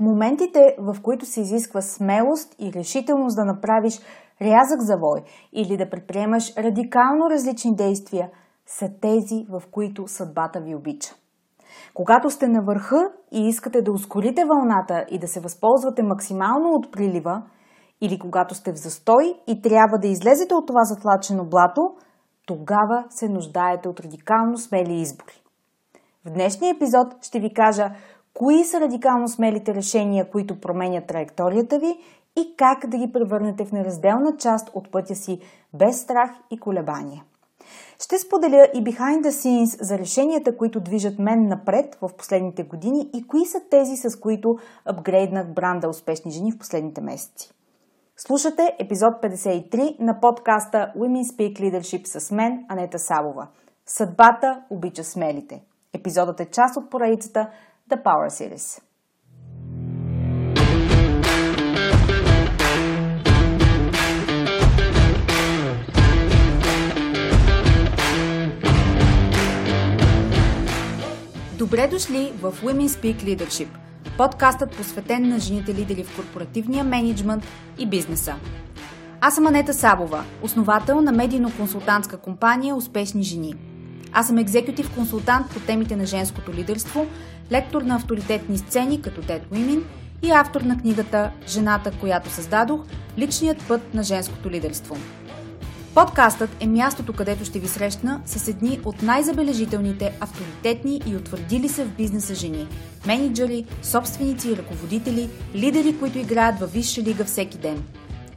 Моментите, в които се изисква смелост и решителност да направиш рязък завой или да предприемаш радикално различни действия, са тези, в които съдбата ви обича. Когато сте на върха и искате да ускорите вълната и да се възползвате максимално от прилива, или когато сте в застой и трябва да излезете от това затлачено блато, тогава се нуждаете от радикално смели избори. В днешния епизод ще ви кажа кои са радикално смелите решения, които променят траекторията ви и как да ги превърнете в неразделна част от пътя си без страх и колебания. Ще споделя и behind the scenes за решенията, които движат мен напред в последните години и кои са тези, с които апгрейднах бранда Успешни жени в последните месеци. Слушате епизод 53 на подкаста Women Speak Leadership с мен, Анета Савова. Съдбата обича смелите. Епизодът е част от поредицата The Power Series. Добре дошли в Women Speak Leadership – подкастът посветен на жените лидери в корпоративния менеджмент и бизнеса. Аз съм Анета Сабова, основател на медийно-консултантска компания Успешни жени. Аз съм екзекутив консултант по темите на женското лидерство, лектор на авторитетни сцени като Dead Women и автор на книгата Жената, която създадох – личният път на женското лидерство. Подкастът е мястото, където ще ви срещна с едни от най-забележителните, авторитетни и утвърдили се в бизнеса жени – менеджери, собственици и ръководители, лидери, които играят във висша лига всеки ден.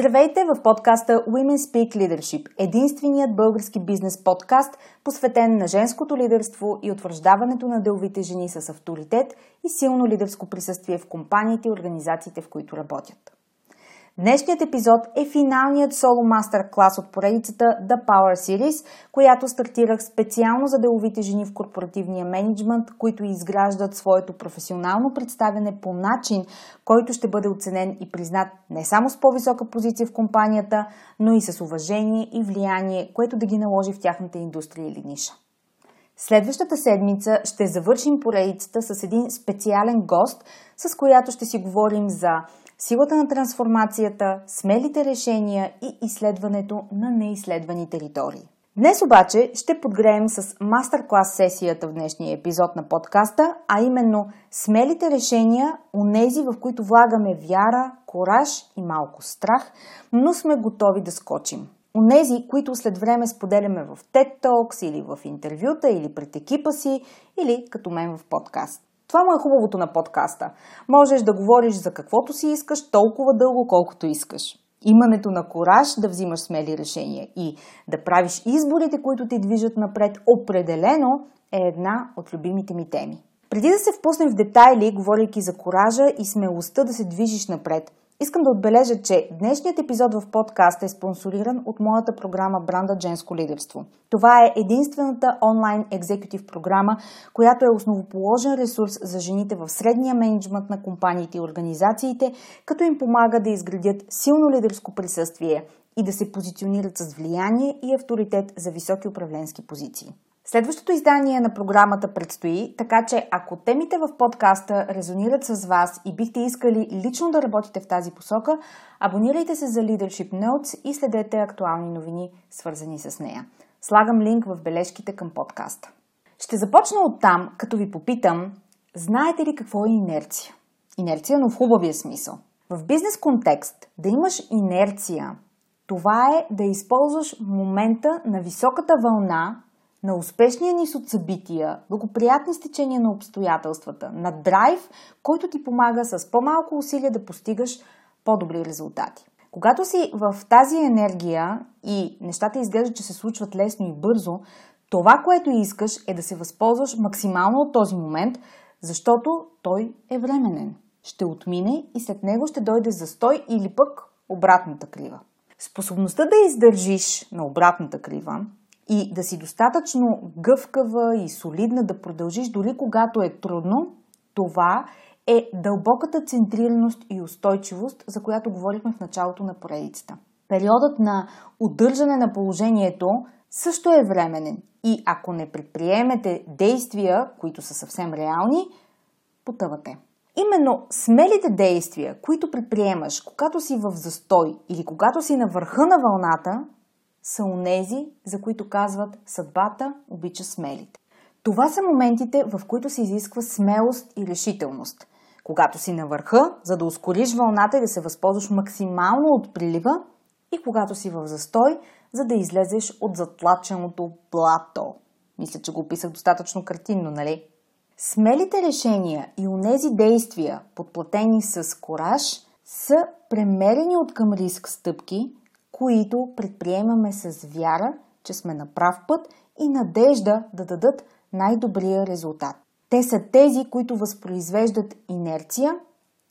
Здравейте в подкаста Women Speak Leadership, единственият български бизнес подкаст, посветен на женското лидерство и утвърждаването на деловите жени с авторитет и силно лидерско присъствие в компаниите и организациите, в които работят. Днешният епизод е финалният соло мастер клас от поредицата The Power Series, която стартирах специално за деловите жени в корпоративния менеджмент, които изграждат своето професионално представяне по начин, който ще бъде оценен и признат не само с по-висока позиция в компанията, но и с уважение и влияние, което да ги наложи в тяхната индустрия или ниша. Следващата седмица ще завършим поредицата с един специален гост, с която ще си говорим за силата на трансформацията, смелите решения и изследването на неизследвани територии. Днес обаче ще подгреем с мастер-клас сесията в днешния епизод на подкаста, а именно смелите решения, онези в които влагаме вяра, кораж и малко страх, но сме готови да скочим. Онези, които след време споделяме в TED Talks или в интервюта или пред екипа си или като мен в подкаст. Това му е хубавото на подкаста. Можеш да говориш за каквото си искаш толкова дълго, колкото искаш. Имането на кораж да взимаш смели решения и да правиш изборите, които ти движат напред, определено е една от любимите ми теми. Преди да се впуснем в детайли, говорейки за коража и смелостта да се движиш напред, Искам да отбележа, че днешният епизод в подкаста е спонсориран от моята програма Бранда Женско лидерство. Това е единствената онлайн екзекутив програма, която е основоположен ресурс за жените в средния менеджмент на компаниите и организациите, като им помага да изградят силно лидерско присъствие и да се позиционират с влияние и авторитет за високи управленски позиции. Следващото издание на програмата предстои, така че ако темите в подкаста резонират с вас и бихте искали лично да работите в тази посока, абонирайте се за Leadership Notes и следете актуални новини, свързани с нея. Слагам линк в бележките към подкаста. Ще започна от там, като ви попитам, знаете ли какво е инерция? Инерция, но в хубавия смисъл. В бизнес контекст да имаш инерция, това е да използваш момента на високата вълна на успешния низ от събития, благоприятни стечения на обстоятелствата, на драйв, който ти помага с по-малко усилия да постигаш по-добри резултати. Когато си в тази енергия и нещата изглеждат, че се случват лесно и бързо, това, което искаш е да се възползваш максимално от този момент, защото той е временен. Ще отмине и след него ще дойде застой или пък обратната крива. Способността да издържиш на обратната крива и да си достатъчно гъвкава и солидна да продължиш дори когато е трудно, това е дълбоката центрираност и устойчивост, за която говорихме в началото на поредицата. Периодът на удържане на положението също е временен и ако не предприемете действия, които са съвсем реални, потъвате. Именно смелите действия, които предприемаш, когато си в застой или когато си на върха на вълната, са онези, за които казват съдбата обича смелите. Това са моментите, в които се изисква смелост и решителност. Когато си на върха, за да ускориш вълната и да се възползваш максимално от прилива, и когато си в застой, за да излезеш от затлаченото блато. Мисля, че го описах достатъчно картинно, нали? Смелите решения и онези действия, подплатени с кораж, са премерени от към риск стъпки, които предприемаме с вяра, че сме на прав път и надежда да дадат най-добрия резултат. Те са тези, които възпроизвеждат инерция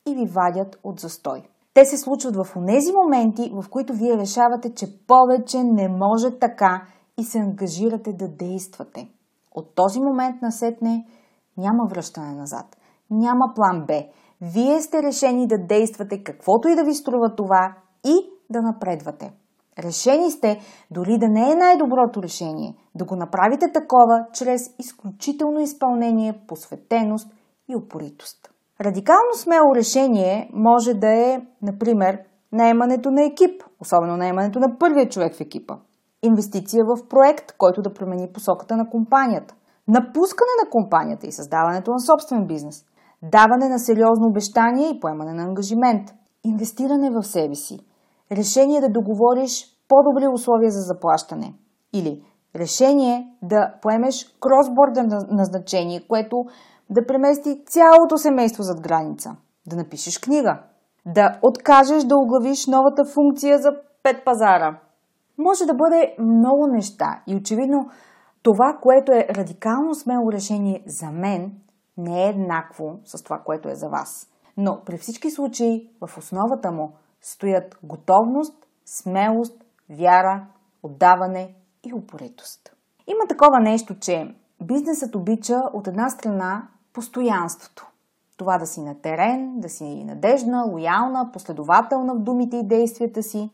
и ви вадят от застой. Те се случват в онези моменти, в които вие решавате, че повече не може така и се ангажирате да действате. От този момент насетне няма връщане назад. Няма план Б. Вие сте решени да действате каквото и да ви струва това и да напредвате. Решени сте дори да не е най-доброто решение, да го направите такова чрез изключително изпълнение, посветеност и упоритост. Радикално смело решение може да е, например, наемането на екип, особено наемането на първия човек в екипа. Инвестиция в проект, който да промени посоката на компанията. Напускане на компанията и създаването на собствен бизнес. Даване на сериозно обещание и поемане на ангажимент. Инвестиране в себе си. Решение да договориш по-добри условия за заплащане. Или решение да поемеш кросбордер назначение, което да премести цялото семейство зад граница, да напишеш книга, да откажеш да оглавиш новата функция за пет пазара. Може да бъде много неща и очевидно това, което е радикално смело решение за мен, не е еднакво с това, което е за вас. Но при всички случаи в основата му стоят готовност, смелост, вяра, отдаване и упоритост. Има такова нещо, че бизнесът обича от една страна постоянството. Това да си на терен, да си надежна, лоялна, последователна в думите и действията си.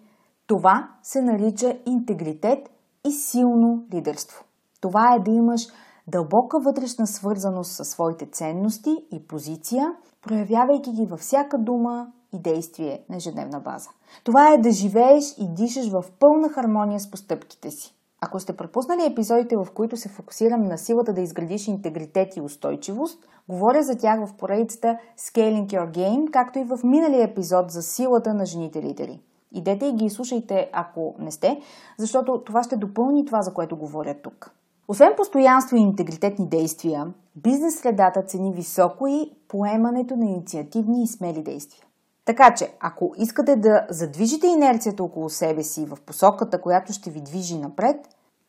Това се нарича интегритет и силно лидерство. Това е да имаш дълбока вътрешна свързаност със своите ценности и позиция, проявявайки ги във всяка дума и действие на ежедневна база. Това е да живееш и дишаш в пълна хармония с постъпките си. Ако сте пропуснали епизодите, в които се фокусирам на силата да изградиш интегритет и устойчивост, говоря за тях в поредицата Scaling Your Game, както и в миналия епизод за силата на жените лидери. Идете и ги слушайте, ако не сте, защото това ще допълни това, за което говоря тук. Освен постоянство и интегритетни действия, бизнес средата цени високо и поемането на инициативни и смели действия. Така че, ако искате да задвижите инерцията около себе си в посоката, която ще ви движи напред,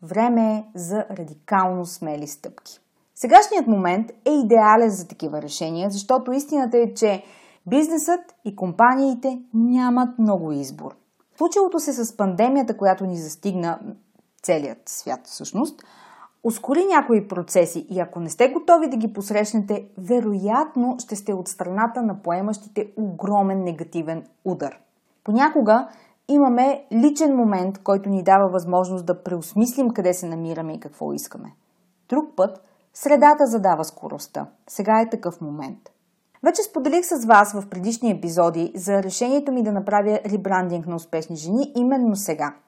време е за радикално смели стъпки. Сегашният момент е идеален за такива решения, защото истината е, че бизнесът и компаниите нямат много избор. Случилото се с пандемията, която ни застигна целият свят всъщност – ускори някои процеси и ако не сте готови да ги посрещнете, вероятно ще сте от страната на поемащите огромен негативен удар. Понякога имаме личен момент, който ни дава възможност да преосмислим къде се намираме и какво искаме. Друг път средата задава скоростта. Сега е такъв момент. Вече споделих с вас в предишни епизоди за решението ми да направя ребрандинг на успешни жени именно сега –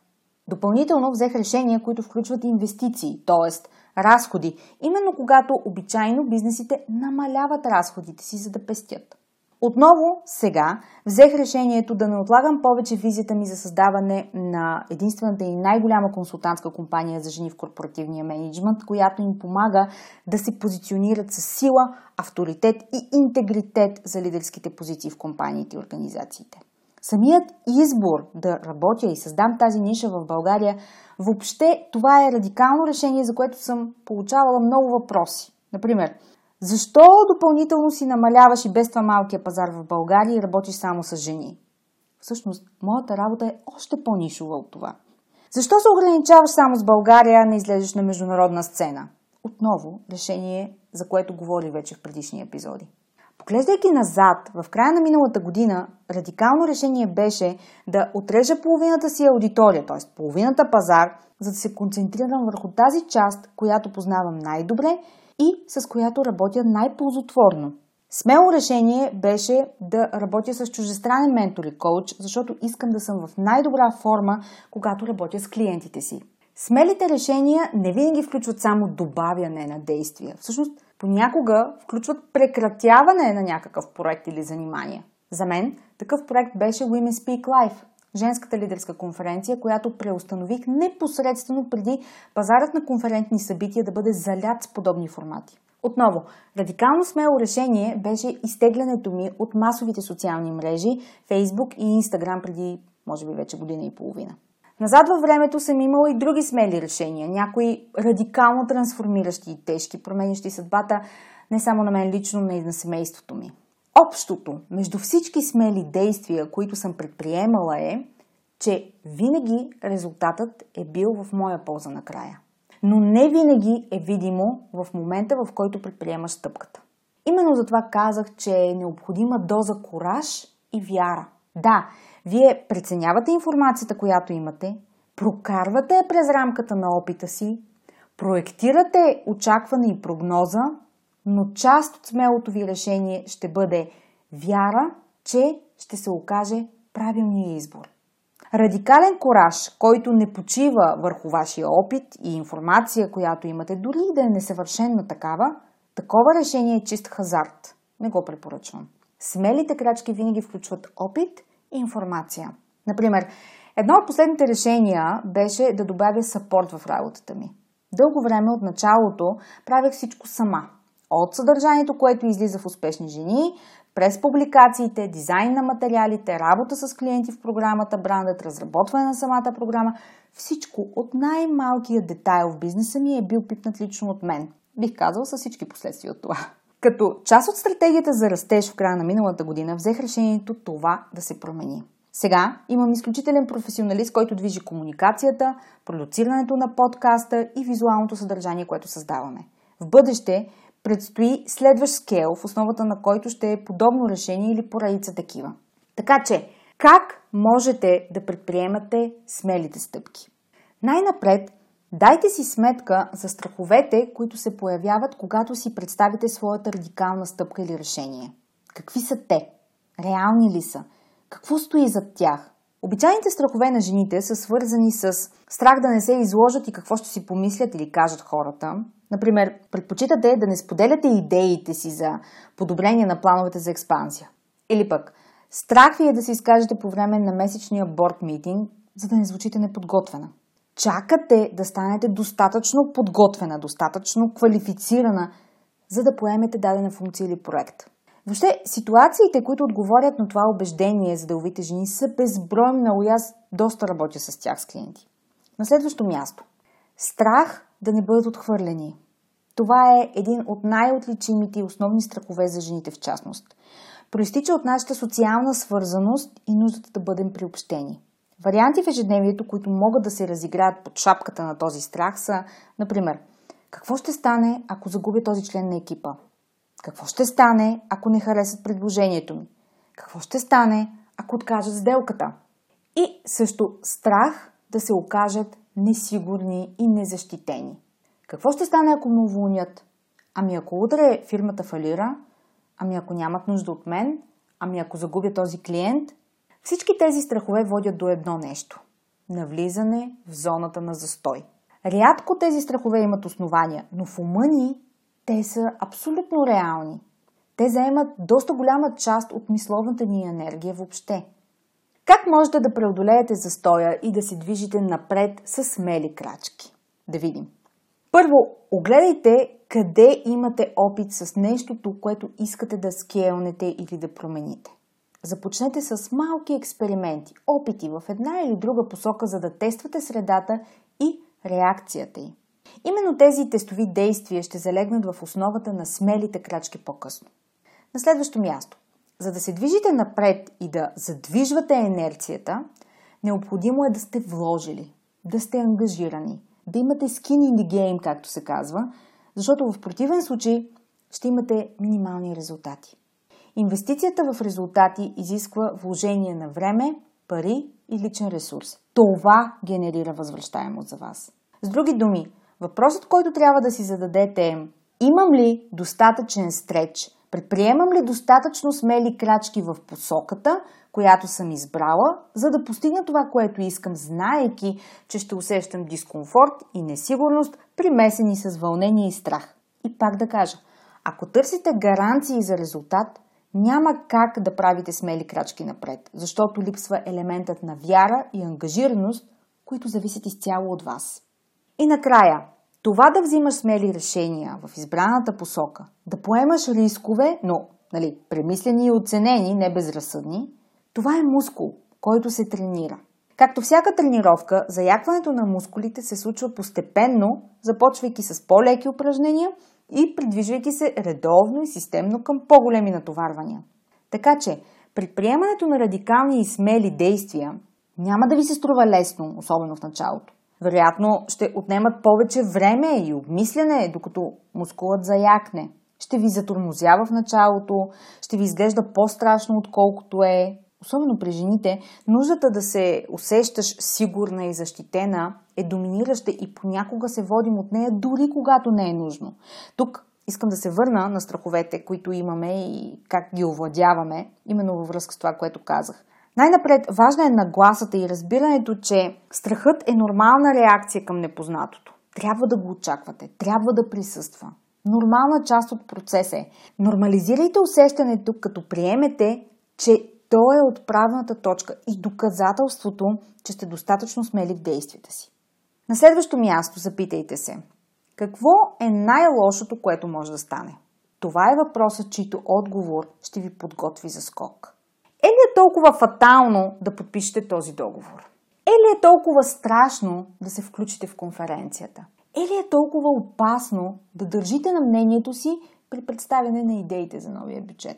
Допълнително взех решения, които включват инвестиции, т.е. разходи, именно когато обичайно бизнесите намаляват разходите си, за да пестят. Отново, сега, взех решението да не отлагам повече визията ми за създаване на единствената и най-голяма консултантска компания за жени в корпоративния менеджмент, която им помага да се позиционират с сила, авторитет и интегритет за лидерските позиции в компаниите и организациите. Самият избор да работя и създам тази ниша в България, въобще това е радикално решение, за което съм получавала много въпроси. Например, защо допълнително си намаляваш и без това малкия пазар в България и работиш само с жени? Всъщност, моята работа е още по-нишова от това. Защо се ограничаваш само с България, а не излезеш на международна сцена? Отново, решение, за което говори вече в предишни епизоди. Поглеждайки назад, в края на миналата година, радикално решение беше да отрежа половината си аудитория, т.е. половината пазар, за да се концентрирам върху тази част, която познавам най-добре и с която работя най-ползотворно. Смело решение беше да работя с чужестранен ментор и коуч, защото искам да съм в най-добра форма, когато работя с клиентите си. Смелите решения не винаги включват само добавяне на действия. Всъщност, понякога включват прекратяване на някакъв проект или занимание. За мен такъв проект беше Women Speak Life, женската лидерска конференция, която преустанових непосредствено преди пазарът на конферентни събития да бъде залят с подобни формати. Отново, радикално смело решение беше изтеглянето ми от масовите социални мрежи, Facebook и Instagram преди, може би, вече година и половина. Назад във времето съм имала и други смели решения, някои радикално трансформиращи и тежки, променящи съдбата не само на мен лично, но и на семейството ми. Общото между всички смели действия, които съм предприемала е, че винаги резултатът е бил в моя полза накрая. Но не винаги е видимо в момента, в който предприемаш стъпката. Именно затова казах, че е необходима доза кораж и вяра. Да, вие преценявате информацията, която имате, прокарвате я през рамката на опита си, проектирате очакване и прогноза, но част от смелото ви решение ще бъде вяра, че ще се окаже правилният избор. Радикален кораж, който не почива върху вашия опит и информация, която имате, дори да е несъвършена такава, такова решение е чист хазарт. Не го препоръчвам. Смелите крачки винаги включват опит и информация. Например, едно от последните решения беше да добавя сапорт в работата ми. Дълго време от началото правех всичко сама. От съдържанието, което излиза в успешни жени, през публикациите, дизайн на материалите, работа с клиенти в програмата, брандът, разработване на самата програма, всичко от най-малкият детайл в бизнеса ми е бил пипнат лично от мен. Бих казал с всички последствия от това. Като част от стратегията за растеж в края на миналата година, взех решението това да се промени. Сега имам изключителен професионалист, който движи комуникацията, продуцирането на подкаста и визуалното съдържание, което създаваме. В бъдеще предстои следващ скел, в основата на който ще е подобно решение или поредица такива. Така че, как можете да предприемате смелите стъпки? Най-напред, дайте си сметка за страховете, които се появяват, когато си представите своята радикална стъпка или решение. Какви са те? Реални ли са? Какво стои зад тях? Обичайните страхове на жените са свързани с страх да не се изложат и какво ще си помислят или кажат хората, Например, предпочитате да не споделяте идеите си за подобрение на плановете за експанзия. Или пък, страх ви е да се изкажете по време на месечния борт митинг, за да не звучите неподготвена. Чакате да станете достатъчно подготвена, достатъчно квалифицирана, за да поемете дадена функция или проект. Въобще, ситуациите, които отговорят на това убеждение за деловите жени, са безброй много и аз доста работя с тях с клиенти. На следващо място. Страх да не бъдат отхвърлени. Това е един от най-отличимите и основни страхове за жените в частност. Проистича от нашата социална свързаност и нуждата да бъдем приобщени. Варианти в ежедневието, които могат да се разиграят под шапката на този страх са, например, какво ще стане, ако загубя този член на екипа? Какво ще стане, ако не харесат предложението ми? Какво ще стане, ако откажат сделката? И също страх да се окажат несигурни и незащитени. Какво ще стане, ако ме уволнят? Ами ако утре фирмата фалира? Ами ако нямат нужда от мен? Ами ако загубя този клиент? Всички тези страхове водят до едно нещо – навлизане в зоната на застой. Рядко тези страхове имат основания, но в ума ни те са абсолютно реални. Те заемат доста голяма част от мисловната ни енергия въобще – как можете да преодолеете застоя и да се движите напред с смели крачки? Да видим. Първо, огледайте къде имате опит с нещото, което искате да скелнете или да промените. Започнете с малки експерименти, опити в една или друга посока, за да тествате средата и реакцията й. Именно тези тестови действия ще залегнат в основата на смелите крачки по-късно. На следващо място. За да се движите напред и да задвижвате инерцията, необходимо е да сте вложили, да сте ангажирани, да имате skin in the game, както се казва, защото в противен случай ще имате минимални резултати. Инвестицията в резултати изисква вложение на време, пари и личен ресурс. Това генерира възвръщаемост за вас. С други думи, въпросът, който трябва да си зададете е имам ли достатъчен стреч, предприемам ли достатъчно смели крачки в посоката, която съм избрала, за да постигна това, което искам, знаеки, че ще усещам дискомфорт и несигурност, примесени с вълнение и страх. И пак да кажа, ако търсите гаранции за резултат, няма как да правите смели крачки напред, защото липсва елементът на вяра и ангажираност, които зависят изцяло от вас. И накрая, това да взимаш смели решения в избраната посока, да поемаш рискове, но нали, премислени и оценени, не безразсъдни, това е мускул, който се тренира. Както всяка тренировка, заякването на мускулите се случва постепенно, започвайки с по-леки упражнения и придвижвайки се редовно и системно към по-големи натоварвания. Така че, предприемането на радикални и смели действия няма да ви се струва лесно, особено в началото. Вероятно ще отнемат повече време и обмислене, докато мускулът заякне. Ще ви затормозява в началото, ще ви изглежда по-страшно, отколкото е. Особено при жените, нуждата да се усещаш сигурна и защитена е доминираща и понякога се водим от нея, дори когато не е нужно. Тук искам да се върна на страховете, които имаме и как ги овладяваме, именно във връзка с това, което казах. Най-напред, важна е нагласата и разбирането, че страхът е нормална реакция към непознатото. Трябва да го очаквате, трябва да присъства. Нормална част от процеса е. Нормализирайте усещането, като приемете, че то е отправната точка и доказателството, че сте достатъчно смели в действията си. На следващо място запитайте се. Какво е най-лошото, което може да stане? Това е въпросът, чийто отговор ще ви подготви за скок. Е ли е толкова фатално да подпишете този договор? Е ли е толкова страшно да се включите в конференцията? Е ли е толкова опасно да държите на мнението си при представяне на идеите за новия бюджет?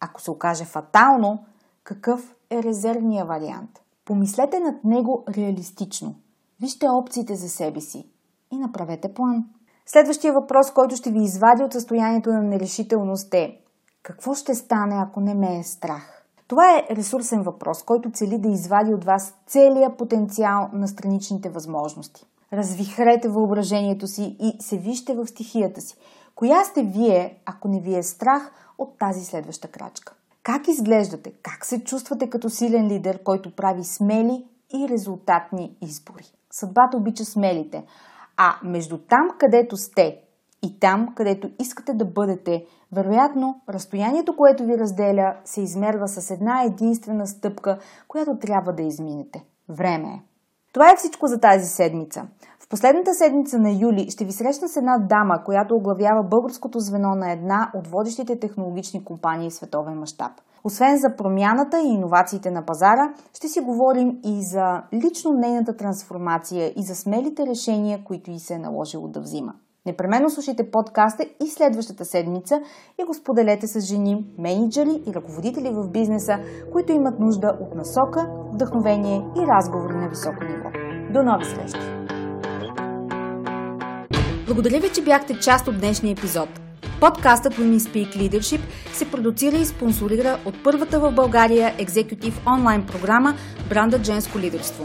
Ако се окаже фатално, какъв е резервния вариант? Помислете над него реалистично. Вижте опциите за себе си и направете план. Следващия въпрос, който ще ви извади от състоянието на нерешителност е какво ще стане, ако не ме е страх? Това е ресурсен въпрос, който цели да извади от вас целия потенциал на страничните възможности. Развихрете въображението си и се вижте в стихията си. Коя сте вие, ако не ви е страх от тази следваща крачка? Как изглеждате? Как се чувствате като силен лидер, който прави смели и резултатни избори? Съдбата обича смелите. А между там, където сте и там, където искате да бъдете, вероятно, разстоянието, което ви разделя, се измерва с една единствена стъпка, която трябва да изминете. Време е. Това е всичко за тази седмица. В последната седмица на юли ще ви срещна с една дама, която оглавява българското звено на една от водещите технологични компании в световен мащаб. Освен за промяната и иновациите на пазара, ще си говорим и за лично нейната трансформация и за смелите решения, които и се е наложило да взима. Непременно слушайте подкаста и следващата седмица и го споделете с жени, менеджери и ръководители в бизнеса, които имат нужда от насока, вдъхновение и разговори на високо ниво. До нови срещи! Благодаря ви, че бяхте част от днешния епизод. Подкастът Women Speak Leadership се продуцира и спонсорира от първата в България екзекутив онлайн програма Бранда Женско лидерство.